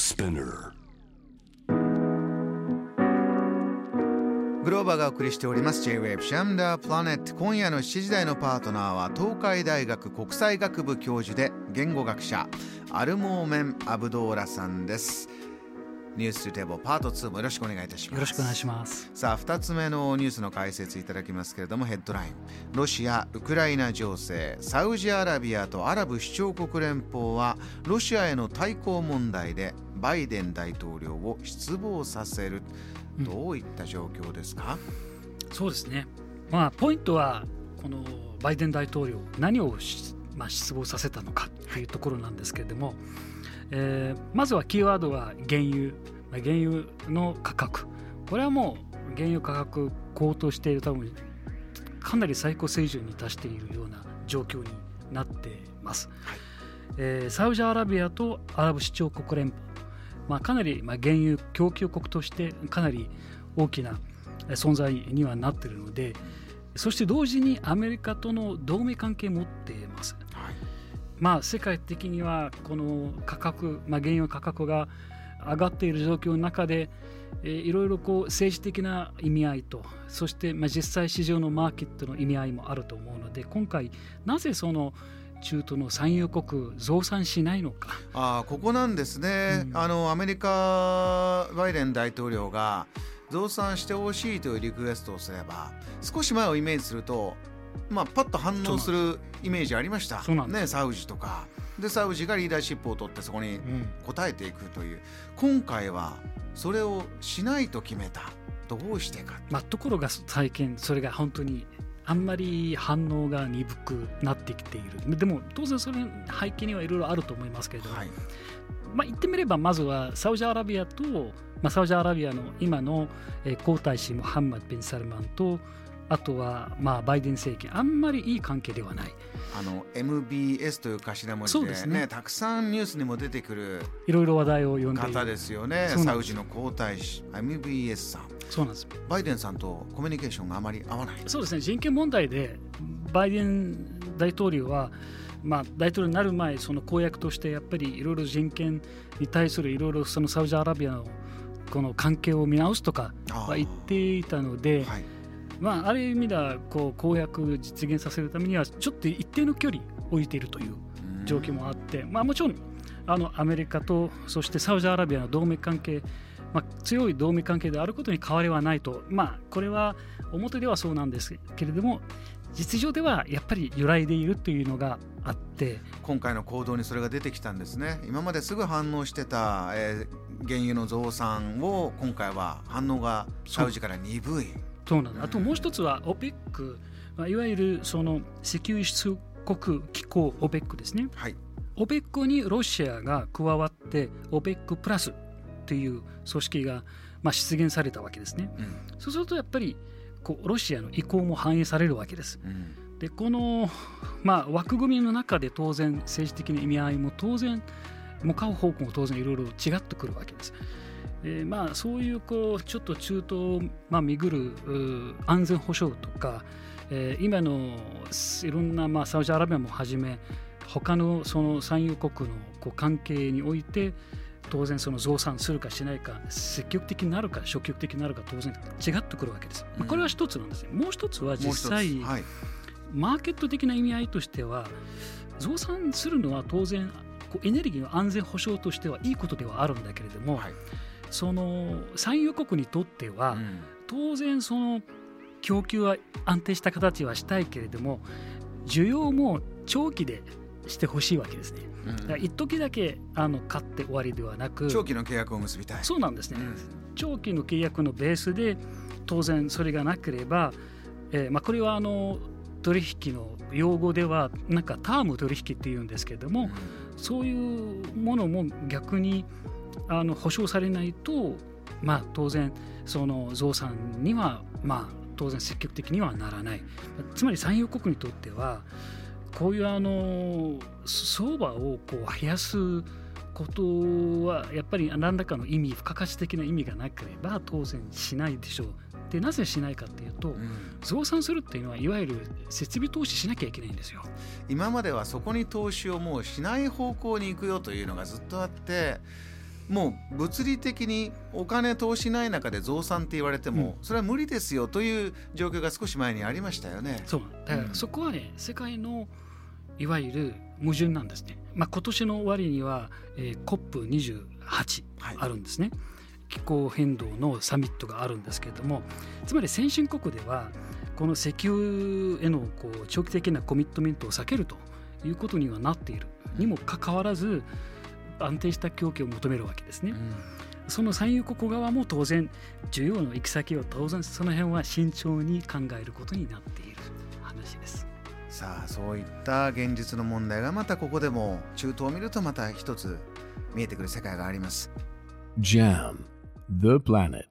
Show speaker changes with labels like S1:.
S1: Spinner
S2: グローバーがお送りしております。J-Wave シャムダープラネット今夜の7時台のパートナーは東海大学国際学部教授で言語学者アルモーメン・アブドーラさんです。ニューステーブルパート2もよろしくお願いいたします。
S3: よろしくお願いします。
S2: さあ2つ目のニュースの解説いただきますけれどもヘッドライン。ロシア・ウクライナ情勢。サウジアラビアとアラブ首長国連邦はロシアへの対抗問題でバイデン大統領を失望させる。どういった状況ですか、
S3: そうですね。まあポイントはこのバイデン大統領何をまあ、失望させたのかというところなんですけれども、えー、まずはキーワードは原油。原油の価格。これはもう原油価格高騰している多分かなり最高水準に達しているような状況になっています、はい、えー、サウジアラビアとアラブ首長国連邦、まあ、かなりまあ原油供給国としてかなり大きな存在にはなっているのでそして同時にアメリカとの同盟関係を持っています、はい、まあ世界的にはこの価格、まあ、原油価格が上がっている状況の中で、えー、いろいろこう政治的な意味合いとそしてまあ実際市場のマーケットの意味合いもあると思うので今回なぜその中東の産油国増産しないのか。
S2: あここなんですね、うん、あのアメリカバイデン大統領が増産してほしいというリクエストをすれば少し前をイメージするとまあパッと反応するイメージありました。ねサウジとか。でサウジがリーダーシップを取ってそこに応えていくという、うん、今回はそれをしないと決めた。どうしてか、
S3: まあ、ところが最近それが本当にあんまり反応が鈍くなってきている。でも当然それ背景にはいろいろあると思いますけれども、はい、まあ、言ってみればまずはサウジアラビアと、まあ、サウジアラビアの今の皇太子ムハンマド・ビン・サルマンとあとはまあバイデン政権あんまりいい関係ではない。
S2: あの MBS という頭文字でね、ねたくさんニュースにも出てくる
S3: いろいろ話題を呼んで
S2: 方ですよね。サウジの皇太子 MBS さん。
S3: そうなんです。
S2: バイデンさんとコミュニケーションがあまり合わない。
S3: そうですね。人権問題でバイデン大統領はまあ、大統領になる前その公約としてやっぱりいろいろ人権に対するいろいろそのサウジアラビアのこの関係を見直すとかは言っていたので、はい、まあ、ある意味ではこう公約実現させるためにはちょっと一定の距離置いているという状況もあって、まあ、もちろんあのアメリカとそしてサウジアラビアの同盟関係まあ、強い同盟関係であることに変わりはないと、まあ、これは表ではそうなんですけれども実情ではやっぱり揺らいでいるというのがあって。
S2: 今回の行動にそれが出てきたんですね。今まですぐ反応してた、えー、原油の増産を今回は反応がサウジから鈍い
S3: そうなんだ、あともう一つは OPEC、まあ、いわゆるその石油輸出国機構 OPEC ですね、はい、OPEC にロシアが加わって OPEC プラスという組織がまあ出現されたわけですね、うん、そうするとやっぱりこうロシアの意向も反映されるわけです。うん、でこの、まあ、枠組みの中で当然政治的な意味合いも当然向かう方向も当然いろいろ違ってくるわけです。えー、まあ、そういうこうちょっと中東を、まあ、巡る安全保障とか、えー、今のいろんな、まあ、サウジアラビアもはじめ他のその産油国のこう関係において当然その増産するかしないか積極的になるか消極的になるか当然違ってくるわけです、うん、これは一つなんですね。もう一つは実際、はい、マーケット的な意味合いとしては増産するのは当然エネルギーの安全保障としてはいいことではあるんだけれども、はい、その産油国にとっては、うん、当然その供給は安定した形はしたいけれども需要も長期でしてほしいわけですね。うん、一時だけあの買って終わりではなく
S2: 長期の契約を結びたい。
S3: そうなんですね、うん、長期の契約のベースで当然それがなければ、えーまあ、これはあの取引の用語ではなんかターム取引っていうんですけれども、うん、そういうものも逆にあの保証されないと、まあ、当然その増産には、まあ、当然積極的にはならないつまり産油国にとってはこういうあの相場をこう増やすことはやっぱり何らかの意味付加価値的な意味がなければ当然しないでしょう。でなぜしないかっていうと、うん、増産するっていうのはいわゆる設備投資しなきゃいけないんですよ。
S2: 今まではそこに投資をもうしない方向に行くよというのがずっとあってもう物理的にお金投資ない中で増産って言われても、それは無理ですよという状況が少し前にありましたよね。
S3: そう。だからそこはね、世界のいわゆる矛盾なんですね。まあ、今年の終わりには、えー、COP28 あるんですね、はい、気候変動のサミットがあるんですけれどもつまり先進国ではこの石油へのこう長期的なコミットメントを避けるということにはなっている。にもかかわらず安定した供給を求めるわけですね。うん、その産油国側も当然需要の行き先を当然その辺は慎重に考えることになっている話です。
S2: さあそういった現実の問題がまたここでも中東を見るとまた一つ見えてくる世界があります。JAM The Planet